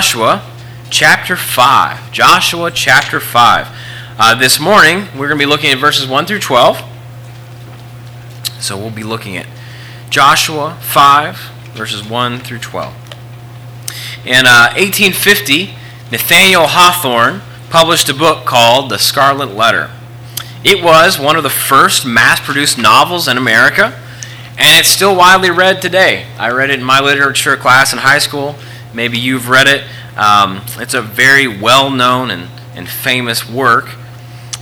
Joshua chapter 5. Joshua chapter 5. Uh, this morning, we're going to be looking at verses 1 through 12. So we'll be looking at Joshua 5, verses 1 through 12. In uh, 1850, Nathaniel Hawthorne published a book called The Scarlet Letter. It was one of the first mass produced novels in America, and it's still widely read today. I read it in my literature class in high school. Maybe you've read it. Um, it's a very well known and, and famous work.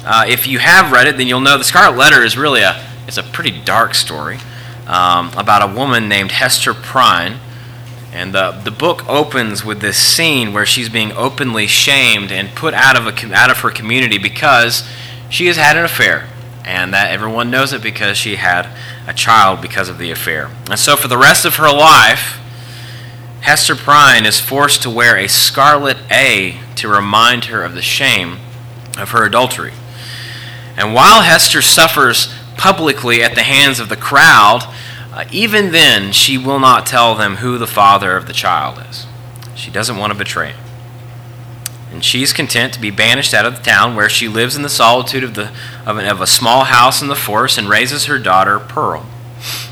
Uh, if you have read it, then you'll know the Scarlet Letter is really a, it's a pretty dark story um, about a woman named Hester Prynne. And the, the book opens with this scene where she's being openly shamed and put out of, a, out of her community because she has had an affair. And that everyone knows it because she had a child because of the affair. And so for the rest of her life, Hester Prynne is forced to wear a scarlet A to remind her of the shame of her adultery. And while Hester suffers publicly at the hands of the crowd, uh, even then she will not tell them who the father of the child is. She doesn't want to betray him. And she's content to be banished out of the town where she lives in the solitude of, the, of, an, of a small house in the forest and raises her daughter, Pearl.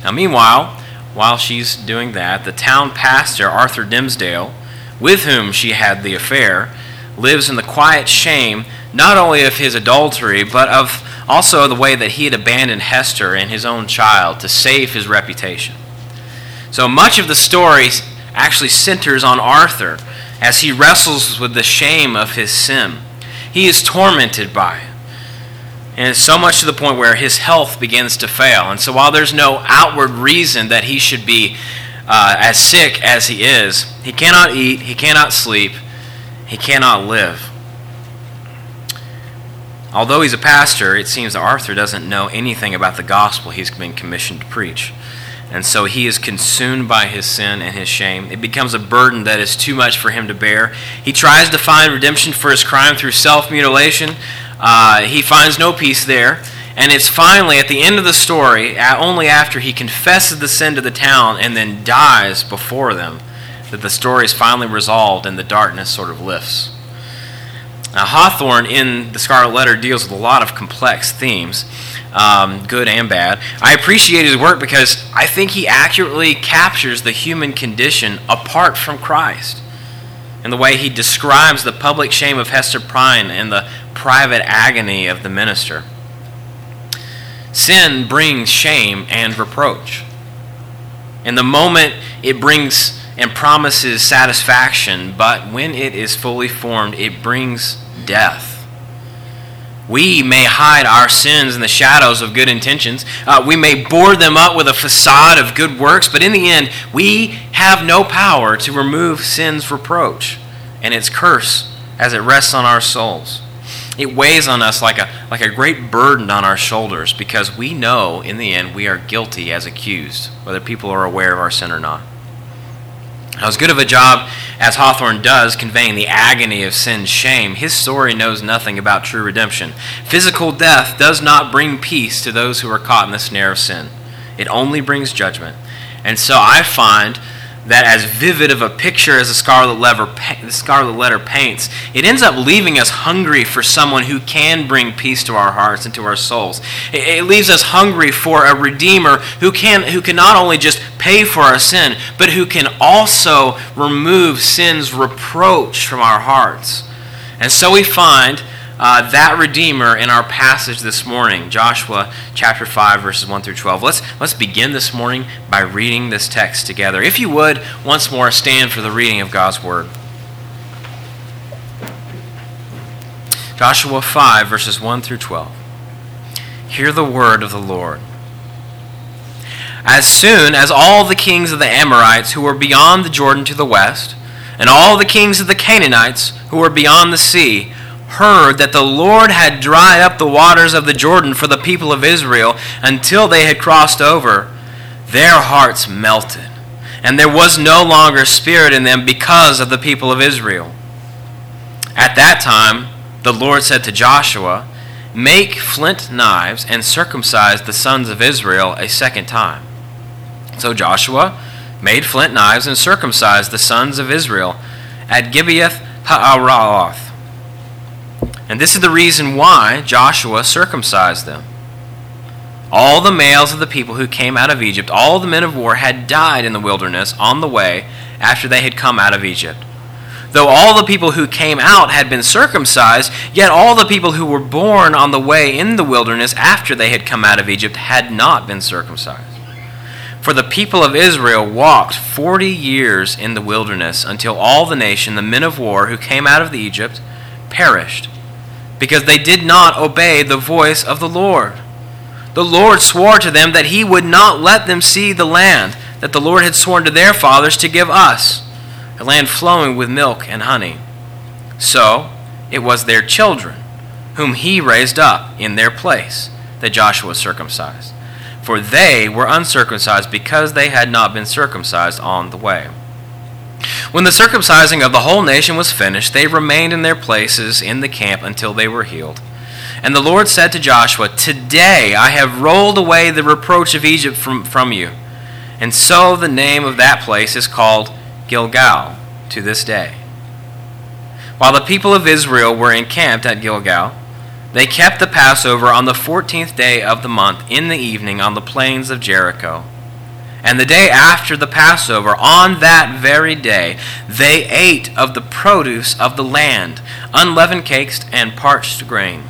Now, meanwhile, while she's doing that, the town pastor, Arthur Dimmesdale, with whom she had the affair, lives in the quiet shame not only of his adultery, but of also the way that he had abandoned Hester and his own child to save his reputation. So much of the story actually centers on Arthur as he wrestles with the shame of his sin. He is tormented by it. And it's so much to the point where his health begins to fail. And so while there's no outward reason that he should be uh, as sick as he is, he cannot eat, he cannot sleep, he cannot live. Although he's a pastor, it seems that Arthur doesn't know anything about the gospel he's been commissioned to preach. And so he is consumed by his sin and his shame. It becomes a burden that is too much for him to bear. He tries to find redemption for his crime through self mutilation, uh, he finds no peace there. And it's finally at the end of the story, only after he confesses the sin to the town and then dies before them, that the story is finally resolved and the darkness sort of lifts. Now, Hawthorne in The Scarlet Letter deals with a lot of complex themes, um, good and bad. I appreciate his work because I think he accurately captures the human condition apart from Christ. And the way he describes the public shame of Hester Prynne and the private agony of the minister. Sin brings shame and reproach. In the moment, it brings and promises satisfaction, but when it is fully formed, it brings death. We may hide our sins in the shadows of good intentions. Uh, we may board them up with a facade of good works, but in the end, we have no power to remove sin's reproach and its curse as it rests on our souls. It weighs on us like a, like a great burden on our shoulders because we know in the end we are guilty as accused, whether people are aware of our sin or not. As good of a job as Hawthorne does conveying the agony of sin's shame, his story knows nothing about true redemption. Physical death does not bring peace to those who are caught in the snare of sin, it only brings judgment. And so I find that as vivid of a picture as the Scarlet Letter, the Scarlet Letter paints, it ends up leaving us hungry for someone who can bring peace to our hearts and to our souls. It, leaves us hungry for a Redeemer who can, who can not only just pay for our sin, but who can also remove sin's reproach from our hearts. And so we find uh, that Redeemer in our passage this morning, Joshua chapter 5, verses 1 through 12. Let's, let's begin this morning by reading this text together. If you would, once more stand for the reading of God's Word. Joshua 5, verses 1 through 12. Hear the word of the Lord. As soon as all the kings of the Amorites who were beyond the Jordan to the west, and all the kings of the Canaanites who were beyond the sea, heard that the Lord had dried up the waters of the Jordan for the people of Israel until they had crossed over, their hearts melted, and there was no longer spirit in them because of the people of Israel. At that time, the Lord said to Joshua, Make flint knives and circumcise the sons of Israel a second time. So Joshua made flint knives and circumcised the sons of Israel at Gibeath Haaraloth. And this is the reason why Joshua circumcised them. All the males of the people who came out of Egypt, all the men of war, had died in the wilderness on the way after they had come out of Egypt. Though all the people who came out had been circumcised, yet all the people who were born on the way in the wilderness after they had come out of Egypt had not been circumcised. For the people of Israel walked forty years in the wilderness until all the nation, the men of war who came out of Egypt, perished, because they did not obey the voice of the Lord. The Lord swore to them that he would not let them see the land that the Lord had sworn to their fathers to give us, a land flowing with milk and honey. So it was their children, whom he raised up in their place, that Joshua circumcised for they were uncircumcised because they had not been circumcised on the way. When the circumcising of the whole nation was finished, they remained in their places in the camp until they were healed. And the Lord said to Joshua, Today I have rolled away the reproach of Egypt from, from you. And so the name of that place is called Gilgal to this day. While the people of Israel were encamped at Gilgal, they kept the Passover on the fourteenth day of the month in the evening on the plains of Jericho. And the day after the Passover, on that very day, they ate of the produce of the land, unleavened cakes and parched grain.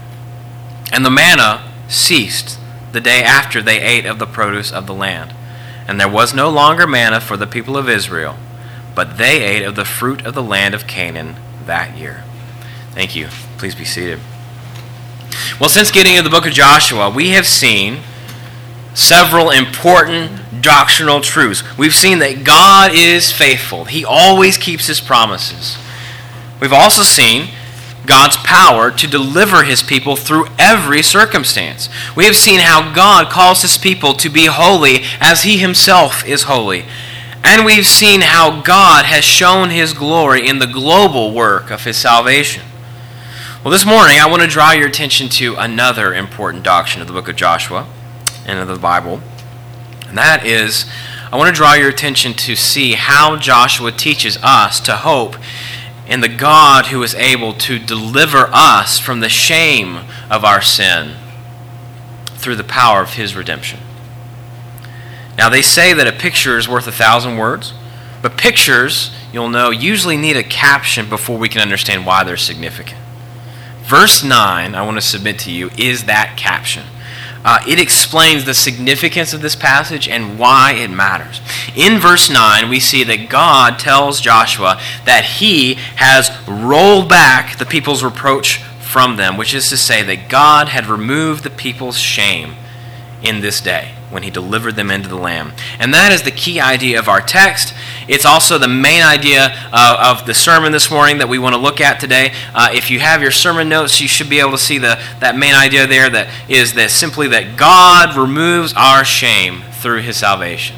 And the manna ceased the day after they ate of the produce of the land. And there was no longer manna for the people of Israel, but they ate of the fruit of the land of Canaan that year. Thank you. Please be seated. Well, since getting into the book of Joshua, we have seen several important doctrinal truths. We've seen that God is faithful, He always keeps His promises. We've also seen God's power to deliver His people through every circumstance. We have seen how God calls His people to be holy as He Himself is holy. And we've seen how God has shown His glory in the global work of His salvation. Well, this morning I want to draw your attention to another important doctrine of the book of Joshua and of the Bible. And that is, I want to draw your attention to see how Joshua teaches us to hope in the God who is able to deliver us from the shame of our sin through the power of his redemption. Now, they say that a picture is worth a thousand words, but pictures, you'll know, usually need a caption before we can understand why they're significant. Verse 9, I want to submit to you, is that caption. Uh, it explains the significance of this passage and why it matters. In verse 9, we see that God tells Joshua that he has rolled back the people's reproach from them, which is to say that God had removed the people's shame in this day when he delivered them into the Lamb. And that is the key idea of our text. It's also the main idea uh, of the sermon this morning that we want to look at today. Uh, if you have your sermon notes, you should be able to see the, that main idea there that is that simply that God removes our shame through his salvation.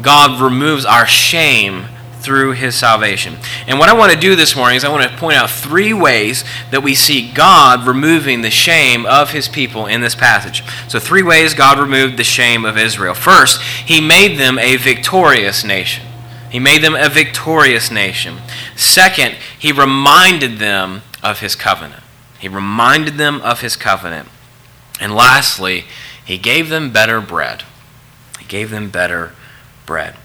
God removes our shame through his salvation. And what I want to do this morning is I want to point out three ways that we see God removing the shame of his people in this passage. So, three ways God removed the shame of Israel. First, he made them a victorious nation. He made them a victorious nation. Second, he reminded them of his covenant. He reminded them of his covenant. And lastly, he gave them better bread. He gave them better bread.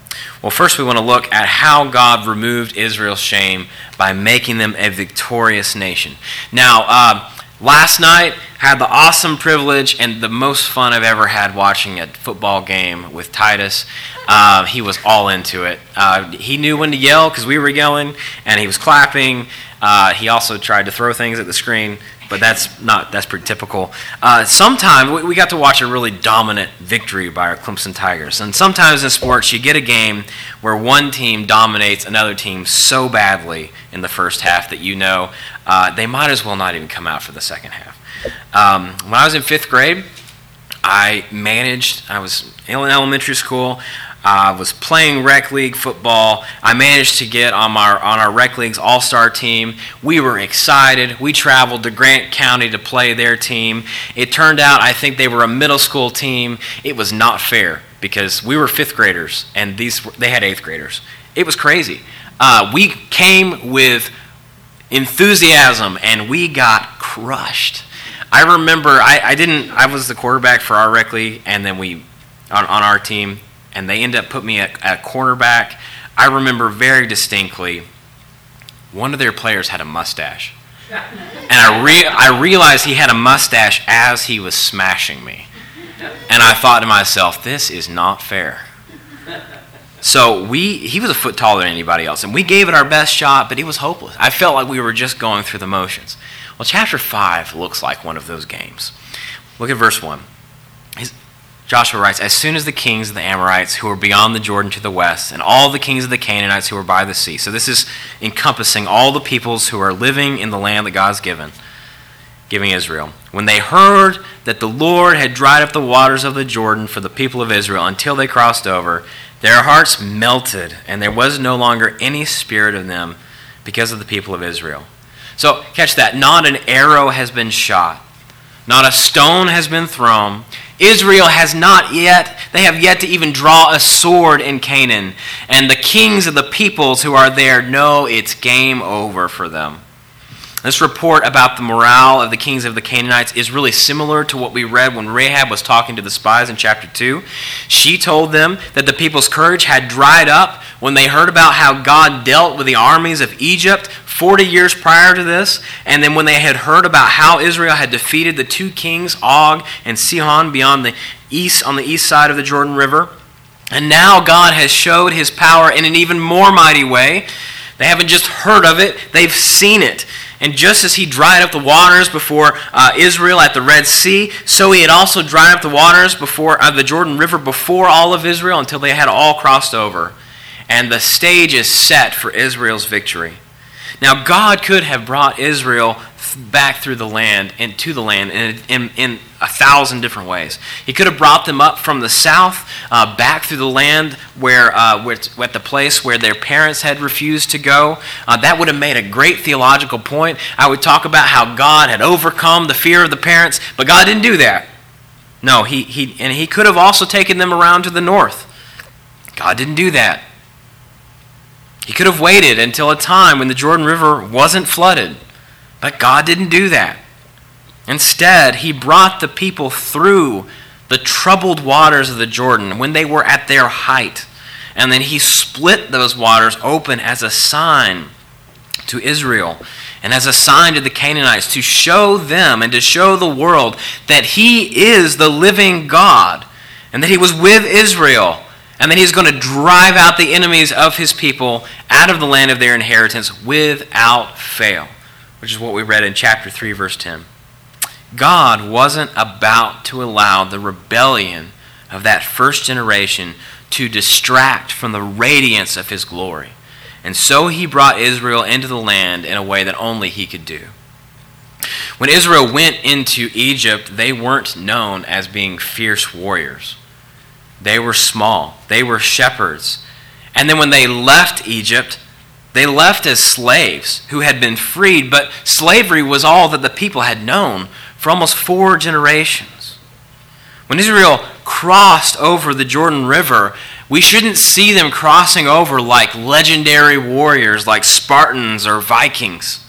Well, first we want to look at how God removed Israel's shame by making them a victorious nation. Now, uh, last night had the awesome privilege and the most fun I've ever had watching a football game with Titus. Uh, he was all into it. Uh, he knew when to yell because we were yelling, and he was clapping. Uh, he also tried to throw things at the screen but that's not that's pretty typical. Uh, sometimes we, we got to watch a really dominant victory by our Clemson Tigers, and sometimes in sports you get a game where one team dominates another team so badly in the first half that you know uh, they might as well not even come out for the second half. Um, when I was in fifth grade, I managed. I was in elementary school. I was playing rec league football. I managed to get on our on our rec league's all star team. We were excited. We traveled to Grant County to play their team. It turned out I think they were a middle school team. It was not fair because we were fifth graders and these they had eighth graders. It was crazy. uh, we came with enthusiasm and we got crushed. I remember I, I didn't I was the quarterback for our rec league and then we on, on our team and they end up putting me at, at cornerback. I remember very distinctly one of their players had a mustache. And I, re- I realized he had a mustache as he was smashing me. And I thought to myself, this is not fair. So we he was a foot taller than anybody else, and we gave it our best shot, but it was hopeless. I felt like we were just going through the motions. Well, chapter five looks like one of those games. Look at verse one. Joshua writes, As soon as the kings of the Amorites who were beyond the Jordan to the west, and all the kings of the Canaanites who were by the sea. So this is encompassing all the peoples who are living in the land that God's given, giving Israel. When they heard that the Lord had dried up the waters of the Jordan for the people of Israel until they crossed over, their hearts melted, and there was no longer any spirit in them because of the people of Israel. So, catch that. Not an arrow has been shot, not a stone has been thrown. Israel has not yet, they have yet to even draw a sword in Canaan. And the kings of the peoples who are there know it's game over for them. This report about the morale of the kings of the Canaanites is really similar to what we read when Rahab was talking to the spies in chapter 2. She told them that the people's courage had dried up when they heard about how God dealt with the armies of Egypt 40 years prior to this, and then when they had heard about how Israel had defeated the two kings, Og and Sihon, beyond the east on the east side of the Jordan River. And now God has showed his power in an even more mighty way. They haven't just heard of it, they've seen it. And just as he dried up the waters before uh, Israel at the Red Sea, so he had also dried up the waters before uh, the Jordan River before all of Israel until they had all crossed over. And the stage is set for Israel's victory. Now, God could have brought Israel back through the land and to the land in, in, in, a thousand different ways. He could have brought them up from the south, uh, back through the land where, uh, where, at the place where their parents had refused to go. Uh, that would have made a great theological point. I would talk about how God had overcome the fear of the parents, but God didn't do that. No, he, he, and He could have also taken them around to the north. God didn't do that. He could have waited until a time when the Jordan River wasn't flooded. But God didn't do that. Instead, He brought the people through the troubled waters of the Jordan when they were at their height. And then He split those waters open as a sign to Israel and as a sign to the Canaanites to show them and to show the world that He is the living God and that He was with Israel and that He's going to drive out the enemies of His people out of the land of their inheritance without fail which is what we read in chapter 3, verse 10. God wasn't about to allow the rebellion of that first generation to distract from the radiance of his glory. And so he brought Israel into the land in a way that only he could do. When Israel went into Egypt, they weren't known as being fierce warriors. They were small, they were shepherds. And then when they left Egypt, they left as slaves who had been freed, but slavery was all that the people had known for almost four generations. When Israel crossed over the Jordan River, we shouldn't see them crossing over like legendary warriors like Spartans or Vikings.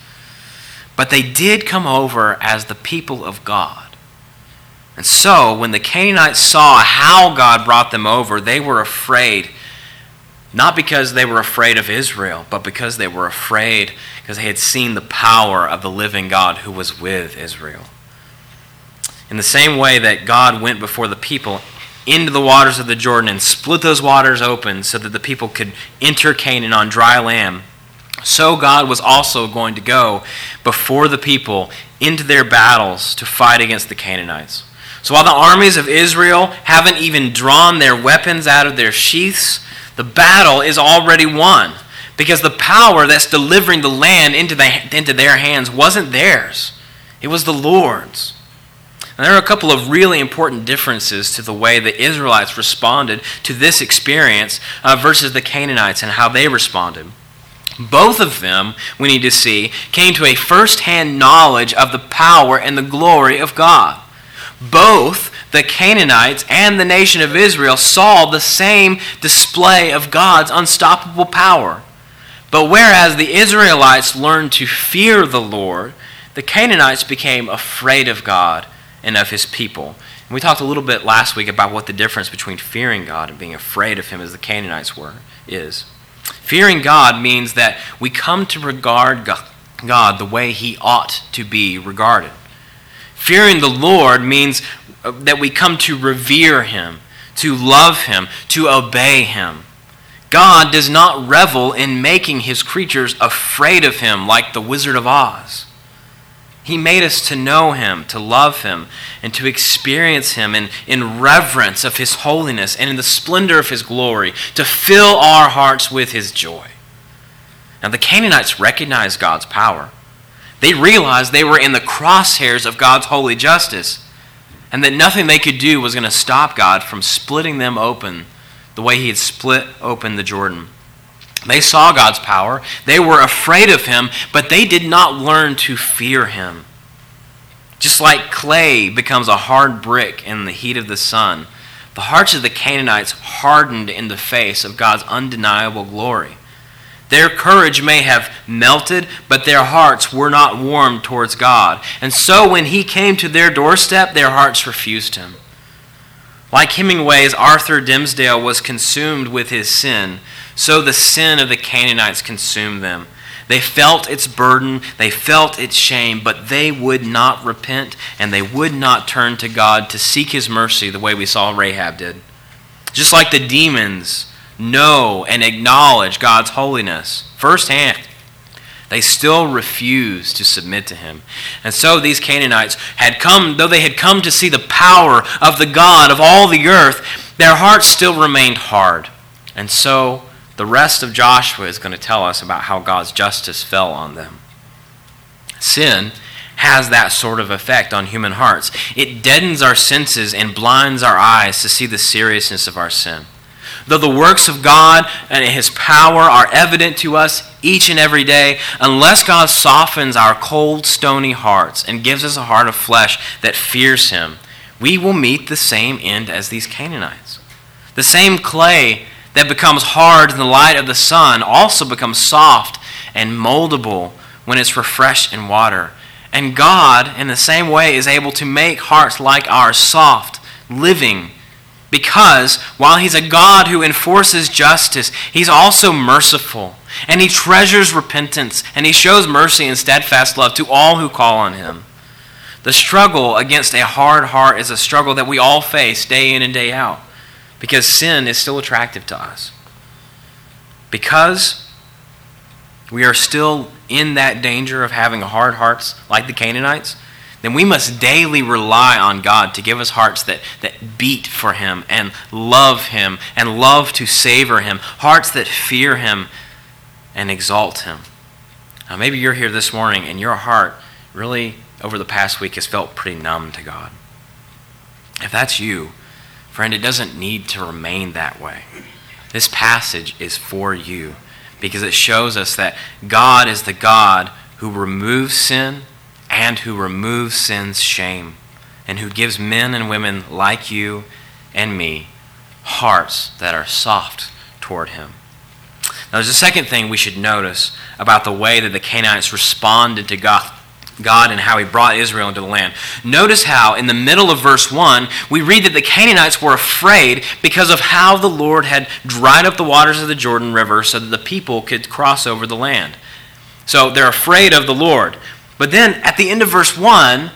But they did come over as the people of God. And so, when the Canaanites saw how God brought them over, they were afraid not because they were afraid of Israel, but because they were afraid because they had seen the power of the living God who was with Israel. In the same way that God went before the people into the waters of the Jordan and split those waters open so that the people could enter Canaan on dry land, so God was also going to go before the people into their battles to fight against the Canaanites. So while the armies of Israel haven't even drawn their weapons out of their sheaths, the battle is already won because the power that's delivering the land into, the, into their hands wasn't theirs, it was the Lord's. And there are a couple of really important differences to the way the Israelites responded to this experience uh, versus the Canaanites and how they responded. Both of them, we need to see, came to a first hand knowledge of the power and the glory of God. Both the Canaanites and the nation of Israel saw the same display of God's unstoppable power. But whereas the Israelites learned to fear the Lord, the Canaanites became afraid of God and of his people. And we talked a little bit last week about what the difference between fearing God and being afraid of him as the Canaanites were is. Fearing God means that we come to regard God the way he ought to be regarded. Fearing the Lord means that we come to revere him, to love him, to obey him. God does not revel in making his creatures afraid of him like the Wizard of Oz. He made us to know him, to love him, and to experience him in, in reverence of his holiness and in the splendor of his glory, to fill our hearts with his joy. Now, the Canaanites recognized God's power. They realized they were in the crosshairs of God's holy justice, and that nothing they could do was going to stop God from splitting them open the way he had split open the Jordan. They saw God's power. They were afraid of him, but they did not learn to fear him. Just like clay becomes a hard brick in the heat of the sun, the hearts of the Canaanites hardened in the face of God's undeniable glory. Their courage may have melted, but their hearts were not warmed towards God. And so when he came to their doorstep, their hearts refused him. Like Hemingway's Arthur Dimmesdale was consumed with his sin, so the sin of the Canaanites consumed them. They felt its burden, they felt its shame, but they would not repent and they would not turn to God to seek his mercy the way we saw Rahab did. Just like the demons know and acknowledge God's holiness firsthand, they still refuse to submit to him. And so these Canaanites had come, though they had come to see the power of the God of all the earth, their hearts still remained hard. And so the rest of Joshua is going to tell us about how God's justice fell on them. Sin has that sort of effect on human hearts. It deadens our senses and blinds our eyes to see the seriousness of our sin. Though the works of God and His power are evident to us each and every day, unless God softens our cold, stony hearts and gives us a heart of flesh that fears Him, we will meet the same end as these Canaanites. The same clay that becomes hard in the light of the sun also becomes soft and moldable when it's refreshed in water. And God, in the same way, is able to make hearts like ours soft, living, because while He's a God who enforces justice, He's also merciful. And He treasures repentance, and He shows mercy and steadfast love to all who call on Him. The struggle against a hard heart is a struggle that we all face day in and day out because sin is still attractive to us. Because we are still in that danger of having hard hearts like the Canaanites, then we must daily rely on God to give us hearts that, that beat for Him and love Him and love to savor Him, hearts that fear Him and exalt Him. Now, maybe you're here this morning and your heart really, over the past week, has felt pretty numb to God. If that's you, Friend, it doesn't need to remain that way. This passage is for you because it shows us that God is the God who removes sin and who removes sin's shame and who gives men and women like you and me hearts that are soft toward Him. Now, there's a second thing we should notice about the way that the Canaanites responded to God God and how he brought Israel into the land. Notice how, in the middle of verse 1, we read that the Canaanites were afraid because of how the Lord had dried up the waters of the Jordan River so that the people could cross over the land. So they're afraid of the Lord. But then at the end of verse 1,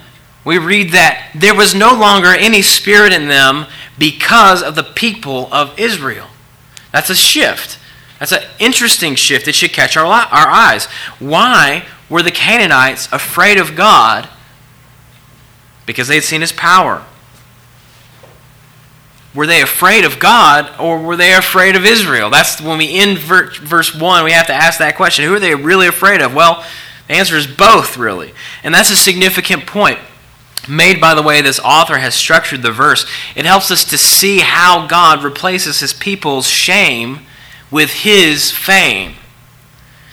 we read that there was no longer any spirit in them because of the people of Israel. That's a shift. That's an interesting shift. that should catch our, our eyes. Why were the Canaanites afraid of God because they had seen his power? Were they afraid of God or were they afraid of Israel? That's when we end verse 1, we have to ask that question. Who are they really afraid of? Well, the answer is both, really. And that's a significant point made by the way this author has structured the verse. It helps us to see how God replaces his people's shame with his fame.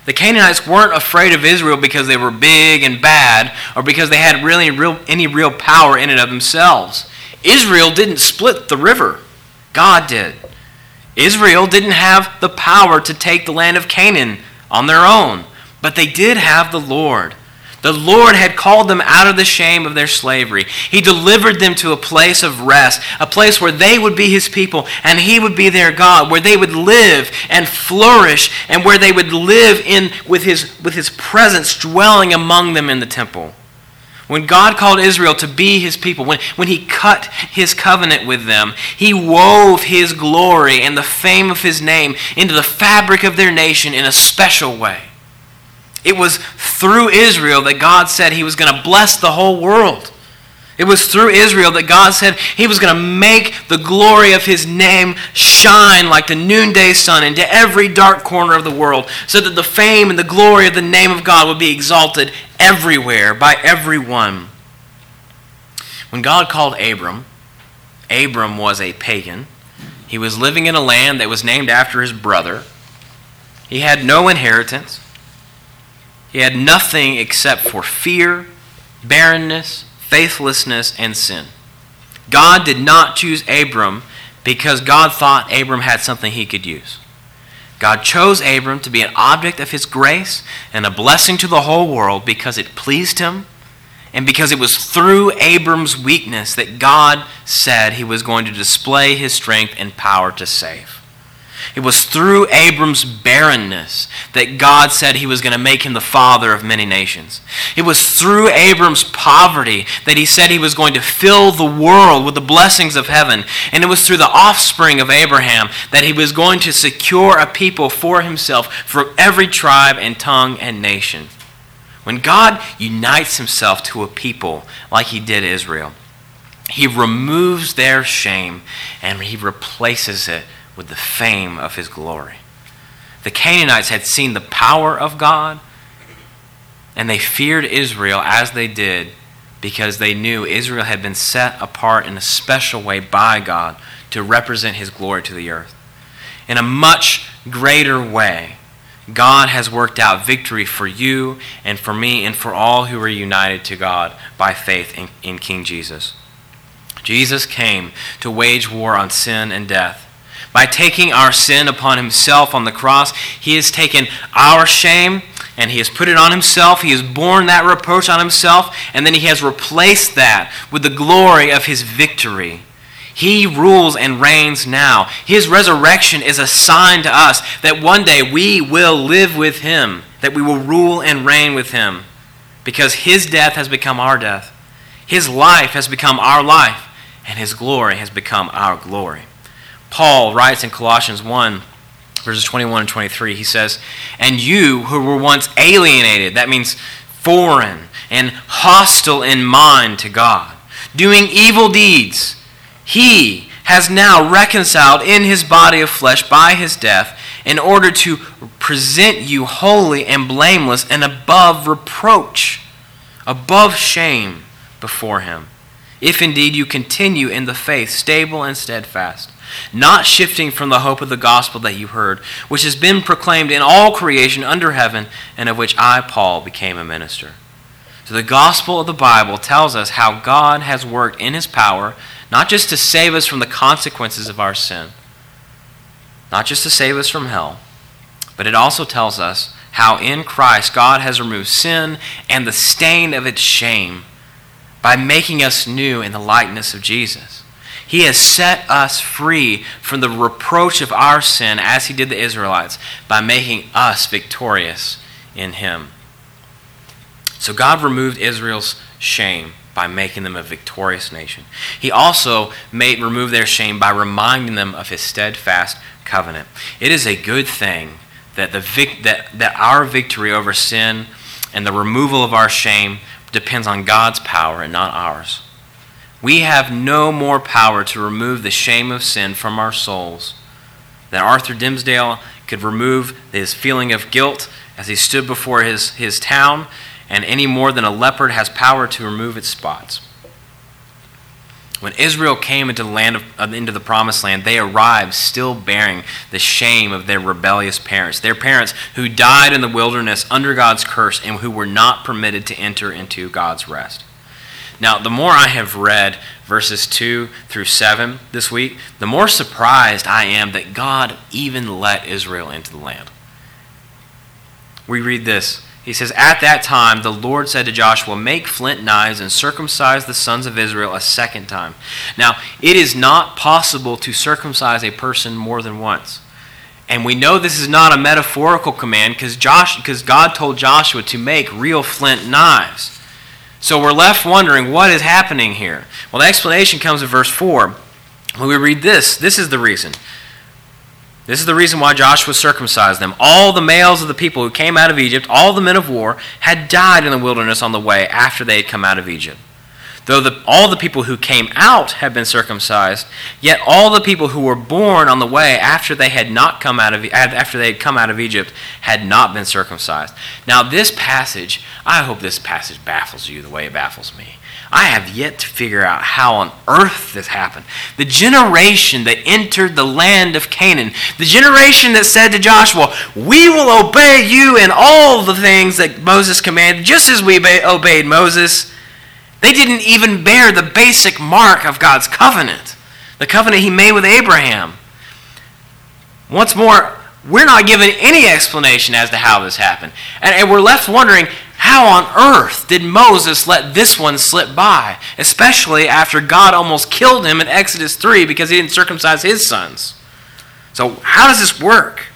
The Canaanites weren't afraid of Israel because they were big and bad or because they had really real, any real power in and of themselves. Israel didn't split the river, God did. Israel didn't have the power to take the land of Canaan on their own, but they did have the Lord. The Lord had called them out of the shame of their slavery. He delivered them to a place of rest, a place where they would be His people and He would be their God, where they would live and flourish, and where they would live in, with, his, with His presence dwelling among them in the temple. When God called Israel to be His people, when, when He cut His covenant with them, He wove His glory and the fame of His name into the fabric of their nation in a special way. It was through Israel that God said he was going to bless the whole world. It was through Israel that God said he was going to make the glory of his name shine like the noonday sun into every dark corner of the world, so that the fame and the glory of the name of God would be exalted everywhere by everyone. When God called Abram, Abram was a pagan. He was living in a land that was named after his brother. He had no inheritance. He had nothing except for fear, barrenness, faithlessness, and sin. God did not choose Abram because God thought Abram had something he could use. God chose Abram to be an object of his grace and a blessing to the whole world because it pleased him and because it was through Abram's weakness that God said he was going to display his strength and power to save. It was through Abram's barrenness that God said he was going to make him the father of many nations. It was through Abram's poverty that he said he was going to fill the world with the blessings of heaven. And it was through the offspring of Abraham that he was going to secure a people for himself from every tribe and tongue and nation. When God unites himself to a people like he did Israel, he removes their shame and he replaces it with the fame of his glory. The Canaanites had seen the power of God, and they feared Israel as they did because they knew Israel had been set apart in a special way by God to represent his glory to the earth. In a much greater way, God has worked out victory for you and for me and for all who are united to God by faith in, in King Jesus. Jesus came to wage war on sin and death by taking our sin upon himself on the cross, he has taken our shame and he has put it on himself. He has borne that reproach on himself, and then he has replaced that with the glory of his victory. He rules and reigns now. His resurrection is a sign to us that one day we will live with him, that we will rule and reign with him, because his death has become our death, his life has become our life, and his glory has become our glory. Paul writes in Colossians 1, verses 21 and 23, he says, And you who were once alienated, that means foreign and hostile in mind to God, doing evil deeds, he has now reconciled in his body of flesh by his death in order to present you holy and blameless and above reproach, above shame before him. If indeed you continue in the faith, stable and steadfast not shifting from the hope of the gospel that you heard, which has been proclaimed in all creation under heaven, and of which I, Paul, became a minister. So the gospel of the Bible tells us how God has worked in his power, not just to save us from the consequences of our sin, not just to save us from hell, but it also tells us how in Christ God has removed sin and the stain of its shame by making us new in the likeness of Jesus. He has set us free from the reproach of our sin as he did the Israelites by making us victorious in him. So God removed Israel's shame by making them a victorious nation. He also made remove their shame by reminding them of his steadfast covenant. It is a good thing that the vic- that, that our victory over sin and the removal of our shame depends on God's power and not ours. We have no more power to remove the shame of sin from our souls than Arthur Dimmesdale could remove his feeling of guilt as he stood before his, his town, and any more than a leopard has power to remove its spots. When Israel came into the land of, uh, into the promised land, they arrived still bearing the shame of their rebellious parents, their parents who died in the wilderness under God's curse and who were not permitted to enter into God's rest. Now, the more I have read verses 2 through 7 this week, the more surprised I am that God even let Israel into the land. we read this. He says, At that time, the Lord said to Joshua, Make flint knives and circumcise the sons of Israel a second time. Now, it is not possible to circumcise a person more than once. And we know this is not a metaphorical command because God told Joshua to make real flint knives. So we're left wondering what is happening here. Well, the explanation comes in verse 4. When we read this, this is the reason. This is the reason why Joshua circumcised them. All the males of the people who came out of Egypt, all the men of war, had died in the wilderness on the way after they had come out of Egypt. Though the, all the people who came out had been circumcised, yet all the people who were born on the way after they had not come out of after they had come out of Egypt had not been circumcised. Now this passage, I hope this passage baffles you the way it baffles me. I have yet to figure out how on earth this happened. The generation that entered the land of Canaan, the generation that said to Joshua, We will obey you in all the things that Moses commanded, just as we obeyed Moses. They didn't even bear the basic mark of God's covenant, the covenant he made with Abraham. Once more, we're not given any explanation as to how this happened. And, and, we're left wondering how on earth did Moses let this one slip by, especially after God almost killed him in Exodus 3 because he didn't circumcise his sons? So, how does this work?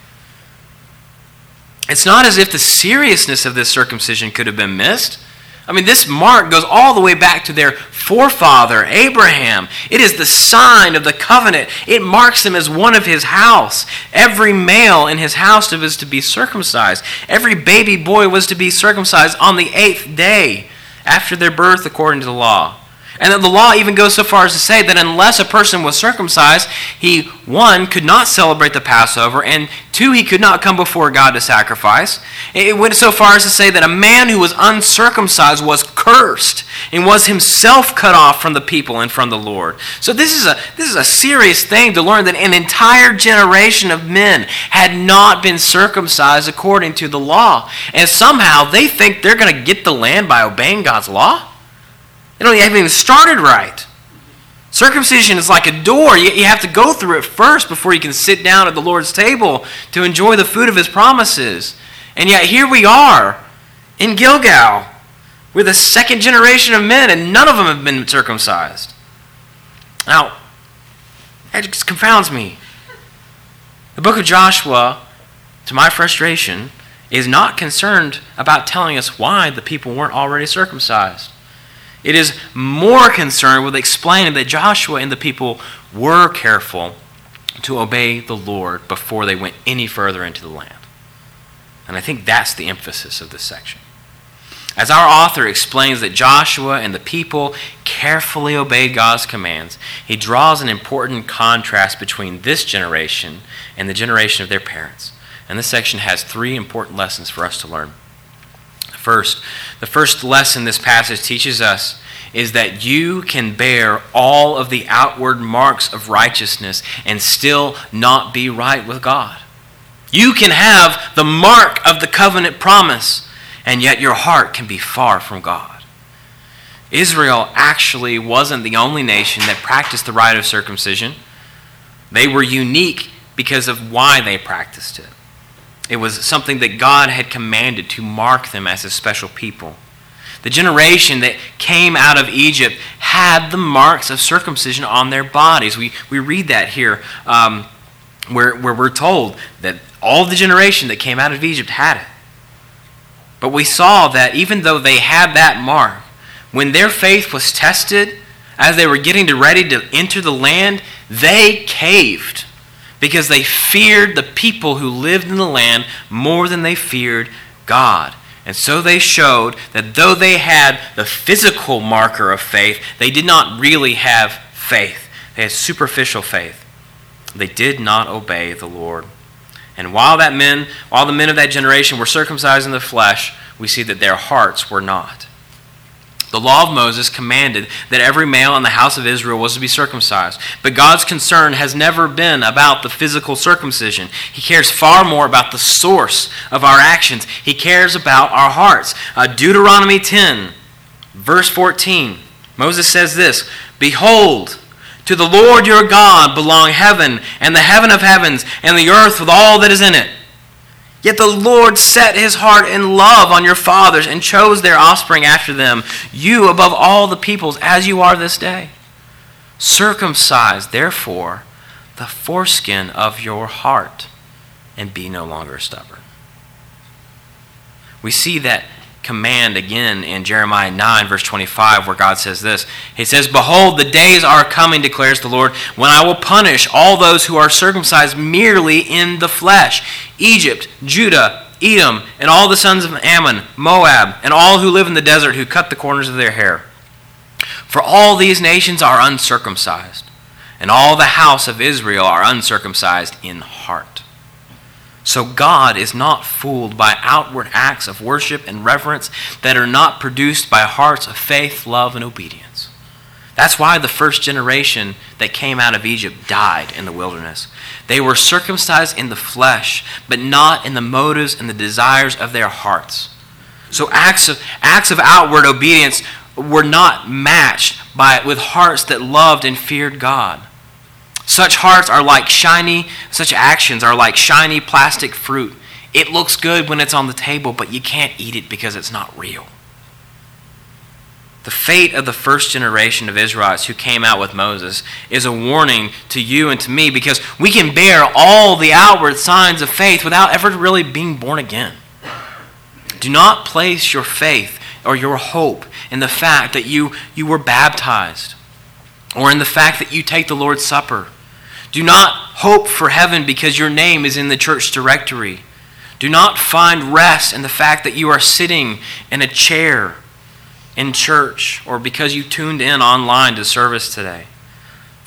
It's not as if the seriousness of this circumcision could have been missed. I mean, this mark goes all the way back to their forefather, Abraham. It is the sign of the covenant. It marks him as one of his house. Every male in his house was to be circumcised. Every baby boy was to be circumcised on the eighth day after their birth, according to the law. And that the law even goes so far as to say that unless a person was circumcised, he, one, could not celebrate the Passover, and two, he could not come before God to sacrifice. It went so far as to say that a man who was uncircumcised was cursed and was himself cut off from the people and from the Lord. So this is a, this is a serious thing to learn that an entire generation of men had not been circumcised according to the law. And somehow they think they're going to get the land by obeying God's law. They don't haven't even started right. Circumcision is like a door. You, you have to go through it first before you can sit down at the Lord's table to enjoy the food of His promises. And yet here we are in Gilgal We're the second generation of men, and none of them have been circumcised. Now, that just confounds me. The book of Joshua, to my frustration, is not concerned about telling us why the people weren't already circumcised. It is more concerned with explaining that Joshua and the people were careful to obey the Lord before they went any further into the land. And I think that's the emphasis of this section. As our author explains that Joshua and the people carefully obeyed God's commands, he draws an important contrast between this generation and the generation of their parents. And this section has three important lessons for us to learn. First, the first lesson this passage teaches us is that you can bear all of the outward marks of righteousness and still not be right with God. You can have the mark of the covenant promise, and yet your heart can be far from God. Israel actually wasn't the only nation that practiced the rite of circumcision. They were unique because of why they practiced it. It was something that God had commanded to mark them as a special people. The generation that came out of Egypt had the marks of circumcision on their bodies. We, we read that here um, where, where we're told that all the generation that came out of Egypt had it. But we saw that even though they had that mark, when their faith was tested, as they were getting ready to enter the land, they caved because they feared the people who lived in the land more than they feared God. And so they showed that though they had the physical marker of faith, they did not really have faith. They had superficial faith. They did not obey the Lord. And while that men, while the men of that generation were circumcised in the flesh, we see that their hearts were not. The law of Moses commanded that every male in the house of Israel was to be circumcised. But God's concern has never been about the physical circumcision. He cares far more about the source of our actions. He cares about our hearts. Uh, Deuteronomy 10, verse 14, Moses says this Behold, to the Lord your God belong heaven and the heaven of heavens and the earth with all that is in it. Yet the Lord set his heart in love on your fathers and chose their offspring after them, you above all the peoples, as you are this day. Circumcise, therefore, the foreskin of your heart, and be no longer stubborn. We see that command again in Jeremiah 9, verse 25, where God says this He says, Behold, the days are coming, declares the Lord, when I will punish all those who are circumcised merely in the flesh Egypt, Judah, Edom, and all the sons of Ammon, Moab, and all who live in the desert who cut the corners of their hair. For all these nations are uncircumcised, and all the house of Israel are uncircumcised in heart. So God is not fooled by outward acts of worship and reverence that are not produced by hearts of faith, love, and obedience. That's why the first generation that came out of Egypt died in the wilderness. They were circumcised in the flesh, but not in the motives and the desires of their hearts. So acts of, acts of outward obedience were not matched by, with hearts that loved and feared God. Such hearts are like shiny, such actions are like shiny plastic fruit. It looks good when it's on the table, but you can't eat it because it's not real. The fate of the first generation of Israelites who came out with Moses is a warning to you and to me because we can bear all the outward signs of faith without ever really being born again. Do not place your faith or your hope in the fact that you, you were baptized or in the fact that you take the Lord's Supper do not hope for heaven because your name is in the church directory. Do not find rest in the fact that you are sitting in a chair in church or because you tuned in online to service today.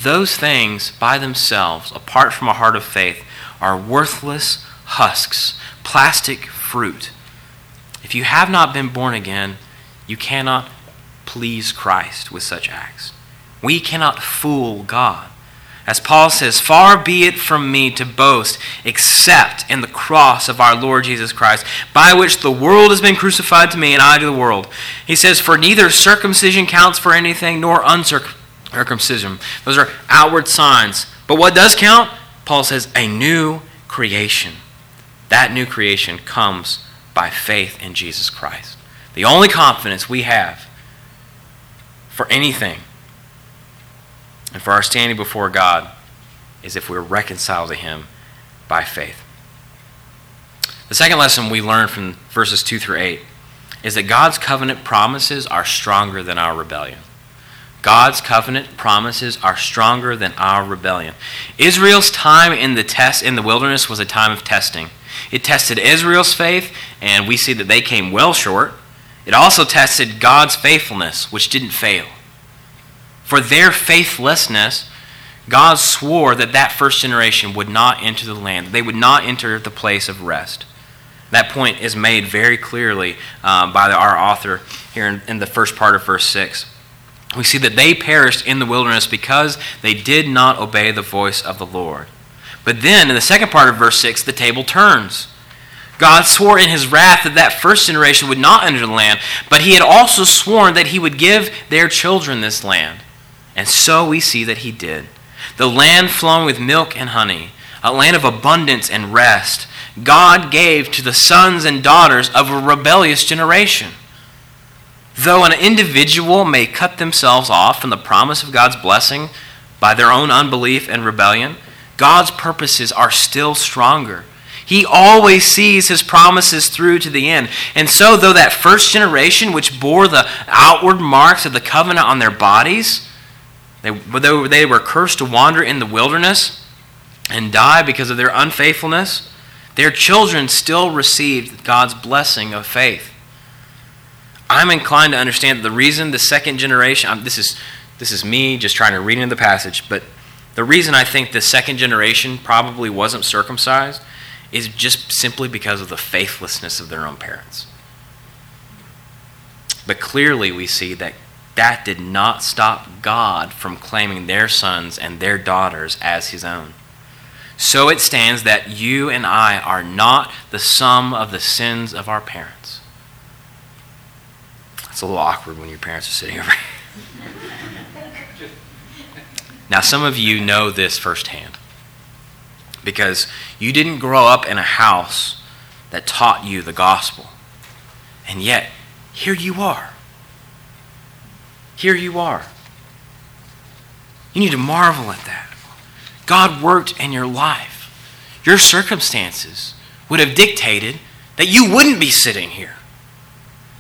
Those things by themselves, apart from a heart of faith, are worthless husks, plastic fruit. If you have not been born again, you cannot please Christ with such acts. We cannot fool God. As Paul says, Far be it from me to boast except in the cross of our Lord Jesus Christ, by which the world has been crucified to me and I to the world. He says, For neither circumcision counts for anything nor uncircumcision. Those are outward signs. But what does count? Paul says, A new creation. That new creation comes by faith in Jesus Christ. The only confidence we have for anything and for our standing before God is if we're reconciled to Him by faith. The second lesson we learn from verses 2 through 8 is that God's covenant promises are stronger than our rebellion. God's covenant promises are stronger than our rebellion. Israel's time in the test in the wilderness was a time of testing. It tested Israel's faith, and we see that they came well short. It also tested God's faithfulness, which didn't fail. For their faithlessness, God swore that that first generation would not enter the land. They would not enter the place of rest. That point is made very clearly uh, by our author here in, in the first part of verse 6. We see that they perished in the wilderness because they did not obey the voice of the Lord. But then, in the second part of verse 6, the table turns. God swore in his wrath that that first generation would not enter the land, but he had also sworn that he would give their children this land. And so we see that he did. The land flowing with milk and honey, a land of abundance and rest, God gave to the sons and daughters of a rebellious generation. Though an individual may cut themselves off from the promise of God's blessing by their own unbelief and rebellion, God's purposes are still stronger. He always sees his promises through to the end. And so, though that first generation, which bore the outward marks of the covenant on their bodies, they, though they were cursed to wander in the wilderness and die because of their unfaithfulness, their children still received God's blessing of faith. I'm inclined to understand that the reason the second generation, this is, this is me just trying to read into the passage, but the reason I think the second generation probably wasn't circumcised is just simply because of the faithlessness of their own parents. But clearly, we see that that did not stop God from claiming their sons and their daughters as his own. So it stands that you and I are not the sum of the sins of our parents. It's a little awkward when your parents are sitting over here. Now, some of you know this firsthand because you didn't grow up in a house that taught you the gospel. And yet, here you are. Here you are. You need to marvel at that. God worked in your life. Your circumstances would have dictated that you wouldn't be sitting here.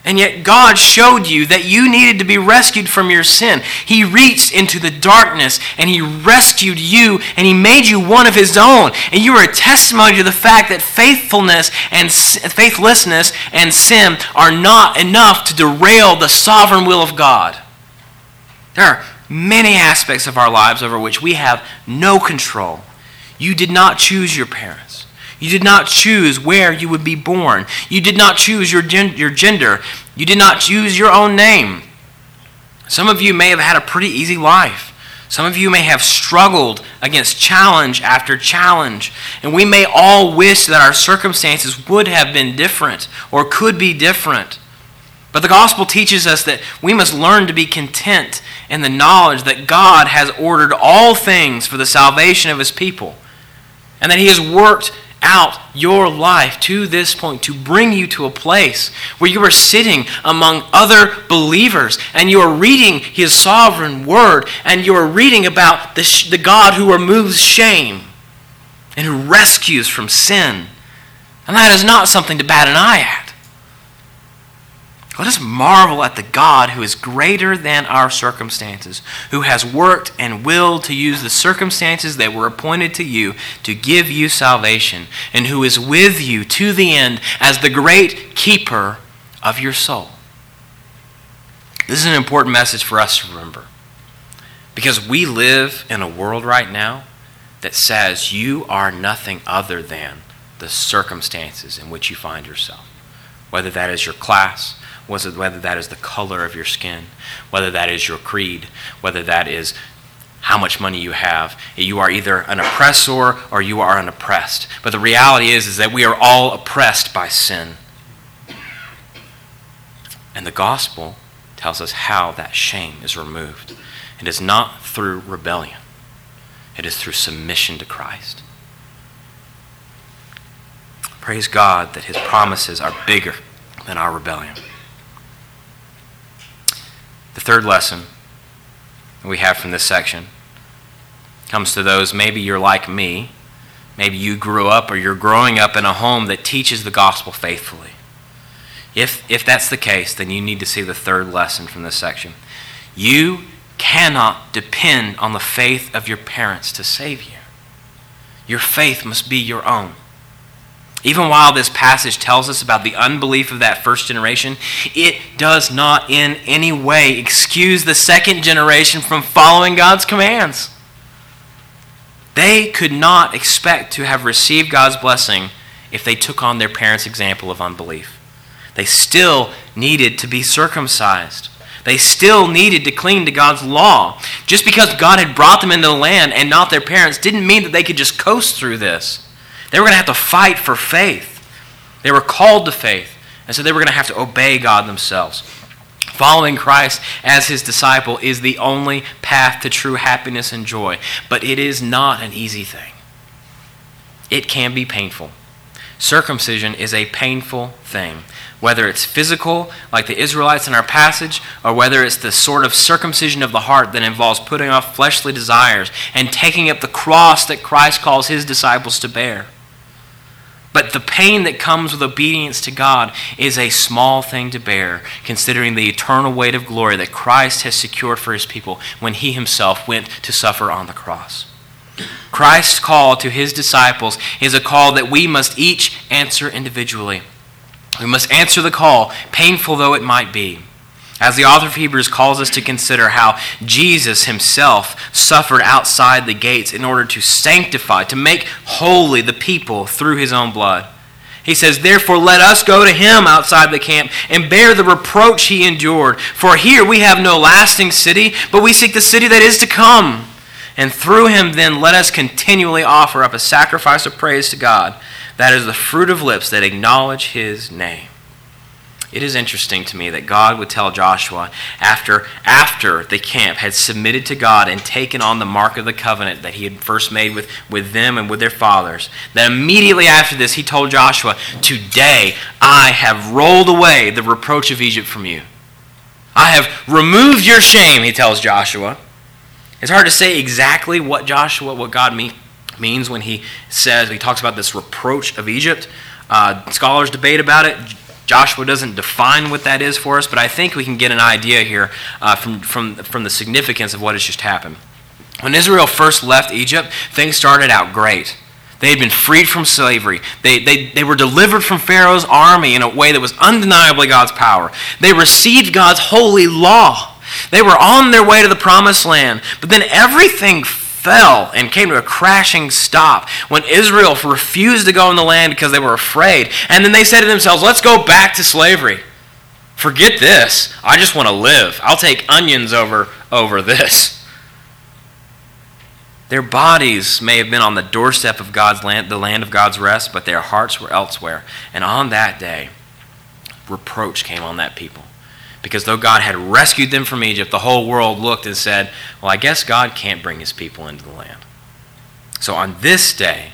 And yet, God showed you that you needed to be rescued from your sin. He reached into the darkness and He rescued you and He made you one of His own. And you are a testimony to the fact that faithfulness and faithlessness and sin are not enough to derail the sovereign will of God. There are many aspects of our lives over which we have no control. You did not choose your parents. You did not choose where you would be born. You did not choose your, gen- your gender. You did not choose your own name. Some of you may have had a pretty easy life. Some of you may have struggled against challenge after challenge. And we may all wish that our circumstances would have been different or could be different. But the gospel teaches us that we must learn to be content in the knowledge that God has ordered all things for the salvation of his people and that he has worked out your life to this point to bring you to a place where you are sitting among other believers and you are reading his sovereign word and you are reading about the, the God who removes shame and who rescues from sin. And that is not something to bat an eye at. Let us marvel at the God who is greater than our circumstances, who has worked and willed to use the circumstances that were appointed to you to give you salvation, and who is with you to the end as the great keeper of your soul. This is an important message for us to remember. Because we live in a world right now that says you are nothing other than the circumstances in which you find yourself. Whether that is your class, was it whether that is the color of your skin, whether that is your creed, whether that is how much money you have. You are either an oppressor or you are an oppressed. But the reality is, is that we are all oppressed by sin. And the gospel tells us how that shame is removed. It is not through rebellion, it is through submission to Christ. Praise God that his promises are bigger than our rebellion. The third lesson we have from this section comes to those maybe you're like me, maybe you grew up or you're growing up in a home that teaches the gospel faithfully. If, if that's the case, then you need to see the third lesson from this section. You cannot depend on the faith of your parents to save you. Your faith must be your own. Even while this passage tells us about the unbelief of that first generation, it does not in any way excuse the second generation from following God's commands. They could not expect to have received God's blessing if they took on their parents' example of unbelief. They still needed to be circumcised. They still needed to cling to God's law. Just because God had brought them into the land and not their parents didn't mean that they could just coast through this. They were going to have to fight for faith. They were called to faith, and so they were going to have to obey God themselves. Following Christ as his disciple is the only path to true happiness and joy, but it is not an easy thing. It can be painful. Circumcision is a painful thing, whether it's physical, like the Israelites in our passage, or whether it's the sort of circumcision of the heart that involves putting off fleshly desires and taking up the cross that Christ calls his disciples to bear. But the pain that comes with obedience to God is a small thing to bear, considering the eternal weight of glory that Christ has secured for his people when he himself went to suffer on the cross. Christ's call to his disciples is a call that we must each answer individually. We must answer the call, painful though it might be. As the author of Hebrews calls us to consider how Jesus himself suffered outside the gates in order to sanctify, to make holy the people through his own blood. He says, Therefore, let us go to him outside the camp and bear the reproach he endured. For here we have no lasting city, but we seek the city that is to come. And through him, then, let us continually offer up a sacrifice of praise to God. That is the fruit of lips that acknowledge his name. It is interesting to me that God would tell Joshua after, after the camp had submitted to God and taken on the mark of the covenant that he had first made with, with them and with their fathers, that immediately after this he told Joshua, Today I have rolled away the reproach of Egypt from you. I have removed your shame, he tells Joshua. It's hard to say exactly what Joshua, what God mean, means when he says, he talks about this reproach of Egypt. Uh, scholars debate about it. Joshua doesn't define what that is for us, but I think we can get an idea here uh, from, from, from the significance of what has just happened. When Israel first left Egypt, things started out great. They had been freed from slavery. They, they, they were delivered from Pharaoh's army in a way that was undeniably God's power. They received God's holy law. They were on their way to the promised land. But then everything fell and came to a crashing stop when Israel refused to go in the land because they were afraid. And then they said to themselves, let's go back to slavery. Forget this. I just want to live. I'll take onions over, over this. Their bodies may have been on the doorstep of God's land, the land of God's rest, but their hearts were elsewhere. And on that day, reproach came on that people. Because though God had rescued them from Egypt, the whole world looked and said, Well, I guess God can't bring his people into the land. So on this day,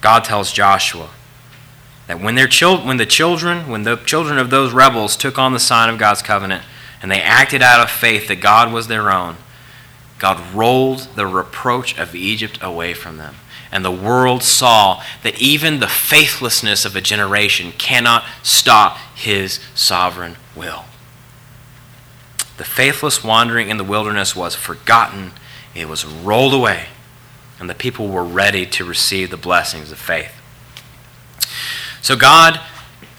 God tells Joshua that when, their chil- when the children, when the children of those rebels took on the sign of God's covenant and they acted out of faith that God was their own, God rolled the reproach of Egypt away from them. And the world saw that even the faithlessness of a generation cannot stop his sovereign will. The faithless wandering in the wilderness was forgotten, it was rolled away, and the people were ready to receive the blessings of faith. So God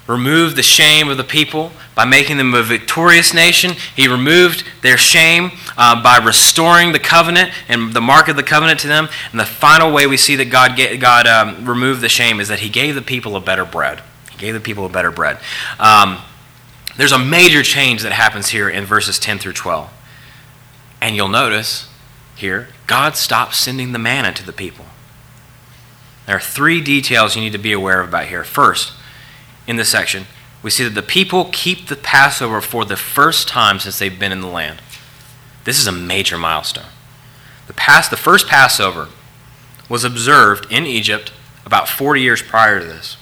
removed the shame of the people by making them a victorious nation. He removed their shame uh, by restoring the covenant and the mark of the covenant to them. And the final way we see that God, get, God um, removed the shame is that He gave the people a better bread. He gave the people a better bread. Um, there's a major change that happens here in verses 10 through 12. And you'll notice here, God stops sending the manna to the people. There are three details you need to be aware of about here. First, in this section, we see that the people keep the Passover for the first time since they've been in the land. This is a major milestone. The, past, the first Passover was observed in Egypt about 40 years prior to this.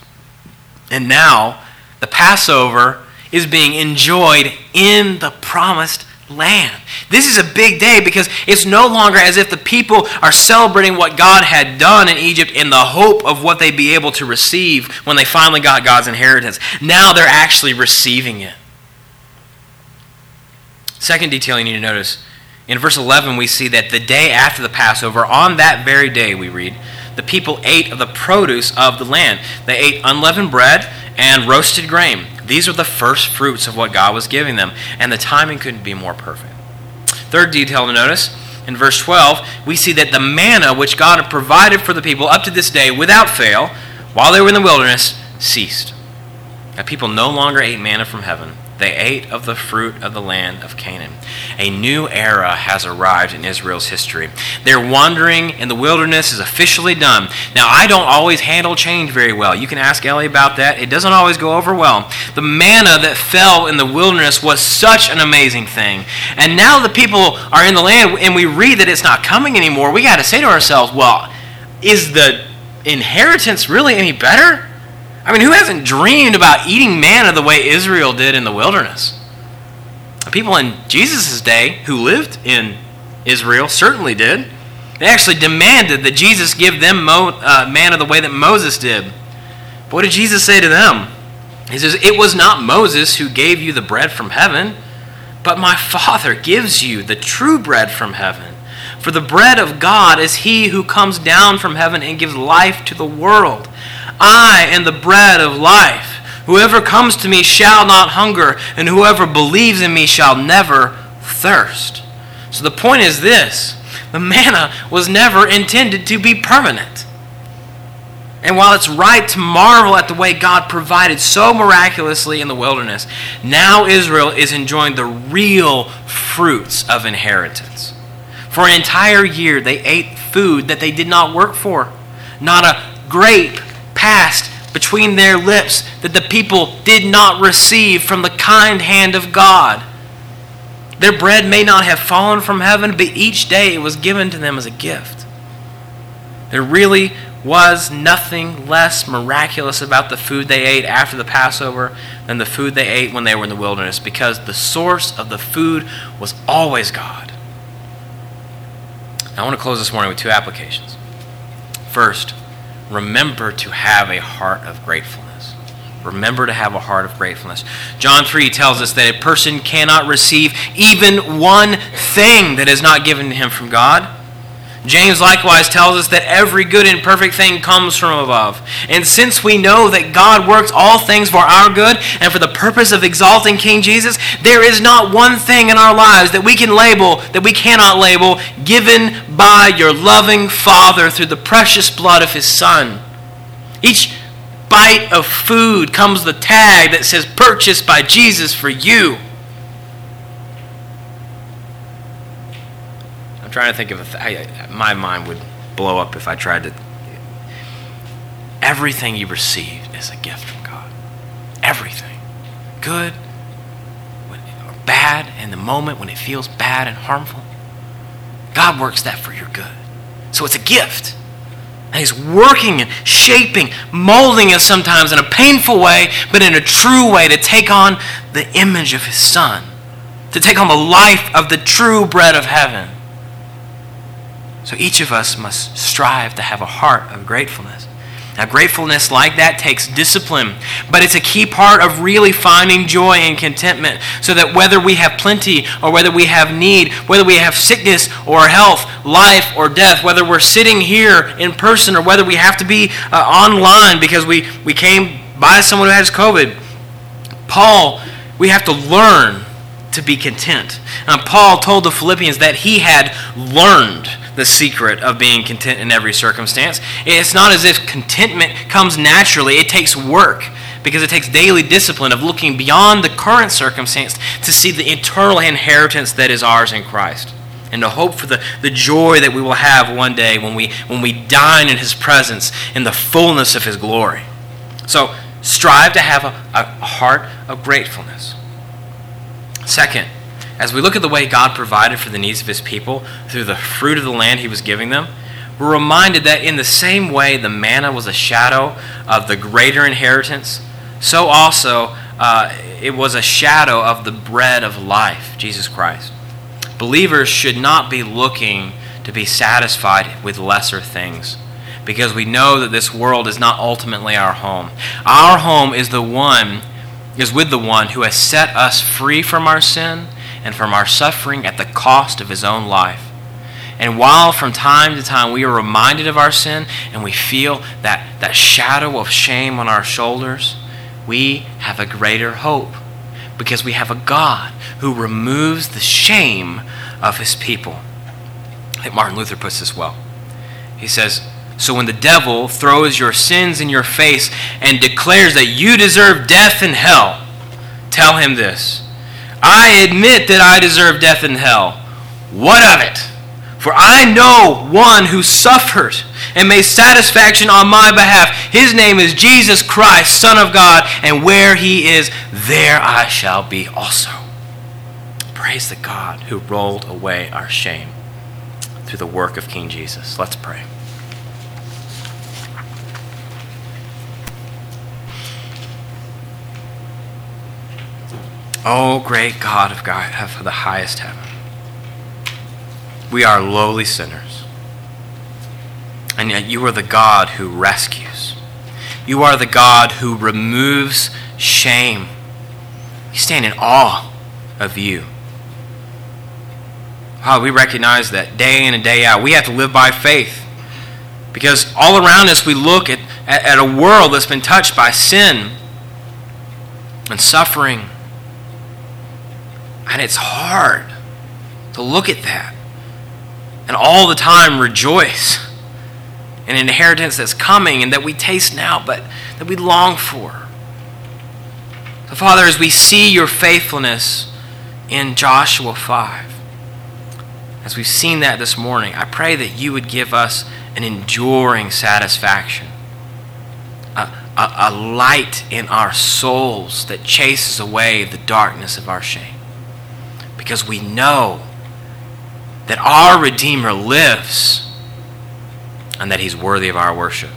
And now, the Passover is being enjoyed in the promised land. This is a big day because it's no longer as if the people are celebrating what God had done in Egypt in the hope of what they'd be able to receive when they finally got God's inheritance. Now they're actually receiving it. Second detail you need to notice in verse 11, we see that the day after the Passover, on that very day, we read, the people ate of the produce of the land. They ate unleavened bread and roasted grain. These are the first fruits of what God was giving them, and the timing couldn't be more perfect. Third detail to notice in verse 12, we see that the manna which God had provided for the people up to this day without fail, while they were in the wilderness, ceased. That people no longer ate manna from heaven, they ate of the fruit of the land of Canaan. A new era has arrived in Israel's history. Their wandering in the wilderness is officially done. Now, I don't always handle change very well. You can ask Ellie about that. It doesn't always go over well. The manna that fell in the wilderness was such an amazing thing. And now the people are in the land and we read that it's not coming anymore. We got to say to ourselves, well, is the inheritance really any better? I mean, who hasn't dreamed about eating manna the way Israel did in the wilderness? People in Jesus' day who lived in Israel certainly did. They actually demanded that Jesus give them mo- uh, manna the way that Moses did. But what did Jesus say to them? He says, It was not Moses who gave you the bread from heaven, but my Father gives you the true bread from heaven. For the bread of God is he who comes down from heaven and gives life to the world. I am the bread of life. Whoever comes to me shall not hunger, and whoever believes in me shall never thirst. So the point is this the manna was never intended to be permanent. And while it's right to marvel at the way God provided so miraculously in the wilderness, now Israel is enjoying the real fruits of inheritance. For an entire year, they ate food that they did not work for. Not a grape passed between their lips that the people did not receive from the kind hand of God. Their bread may not have fallen from heaven, but each day it was given to them as a gift. There really was nothing less miraculous about the food they ate after the Passover than the food they ate when they were in the wilderness because the source of the food was always God. I want to close this morning with two applications. First, remember to have a heart of gratefulness. Remember to have a heart of gratefulness. John 3 tells us that a person cannot receive even one thing that is not given to him from God. James likewise tells us that every good and perfect thing comes from above. And since we know that God works all things for our good and for the purpose of exalting King Jesus, there is not one thing in our lives that we can label, that we cannot label, given by your loving Father through the precious blood of His Son. Each bite of food comes the tag that says purchased by Jesus for you. Trying to think of a th- I, my mind would blow up if I tried to. Everything you receive is a gift from God. Everything. Good or bad in the moment when it feels bad and harmful. God works that for your good. So it's a gift. And He's working and shaping, molding us sometimes in a painful way, but in a true way to take on the image of His Son, to take on the life of the true bread of heaven. So each of us must strive to have a heart of gratefulness. Now, gratefulness like that takes discipline, but it's a key part of really finding joy and contentment so that whether we have plenty or whether we have need, whether we have sickness or health, life or death, whether we're sitting here in person or whether we have to be uh, online because we, we came by someone who has COVID, Paul, we have to learn to be content. Uh, Paul told the Philippians that he had learned the secret of being content in every circumstance. It's not as if contentment comes naturally, it takes work because it takes daily discipline of looking beyond the current circumstance to see the eternal inheritance that is ours in Christ and to hope for the, the joy that we will have one day when we, when we dine in His presence in the fullness of His glory. So strive to have a, a heart of gratefulness. Second, as we look at the way God provided for the needs of his people through the fruit of the land he was giving them, we're reminded that in the same way the manna was a shadow of the greater inheritance, so also uh, it was a shadow of the bread of life, Jesus Christ. Believers should not be looking to be satisfied with lesser things because we know that this world is not ultimately our home. Our home is the one is with the one who has set us free from our sin and from our suffering at the cost of his own life. And while from time to time we are reminded of our sin and we feel that, that shadow of shame on our shoulders, we have a greater hope because we have a God who removes the shame of his people. I think Martin Luther puts this well. He says, So when the devil throws your sins in your face and declares that you deserve death and hell, tell him this I admit that I deserve death and hell. What of it? For I know one who suffered and made satisfaction on my behalf. His name is Jesus Christ, Son of God, and where he is, there I shall be also. Praise the God who rolled away our shame through the work of King Jesus. Let's pray. Oh, great God of God uh, of the highest heaven. We are lowly sinners. And yet you are the God who rescues. You are the God who removes shame. We stand in awe of you. Oh, we recognize that day in and day out. We have to live by faith. Because all around us we look at, at, at a world that's been touched by sin and suffering and it's hard to look at that and all the time rejoice in an inheritance that's coming and that we taste now, but that we long for. So, Father, as we see your faithfulness in Joshua 5, as we've seen that this morning, I pray that you would give us an enduring satisfaction, a, a, a light in our souls that chases away the darkness of our shame. Because we know that our Redeemer lives and that he's worthy of our worship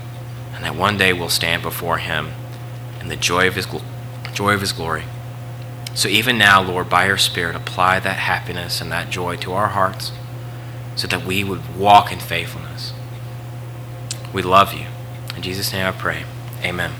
and that one day we'll stand before him in the joy of his, joy of his glory. So even now, Lord, by your Spirit, apply that happiness and that joy to our hearts so that we would walk in faithfulness. We love you. In Jesus' name I pray. Amen.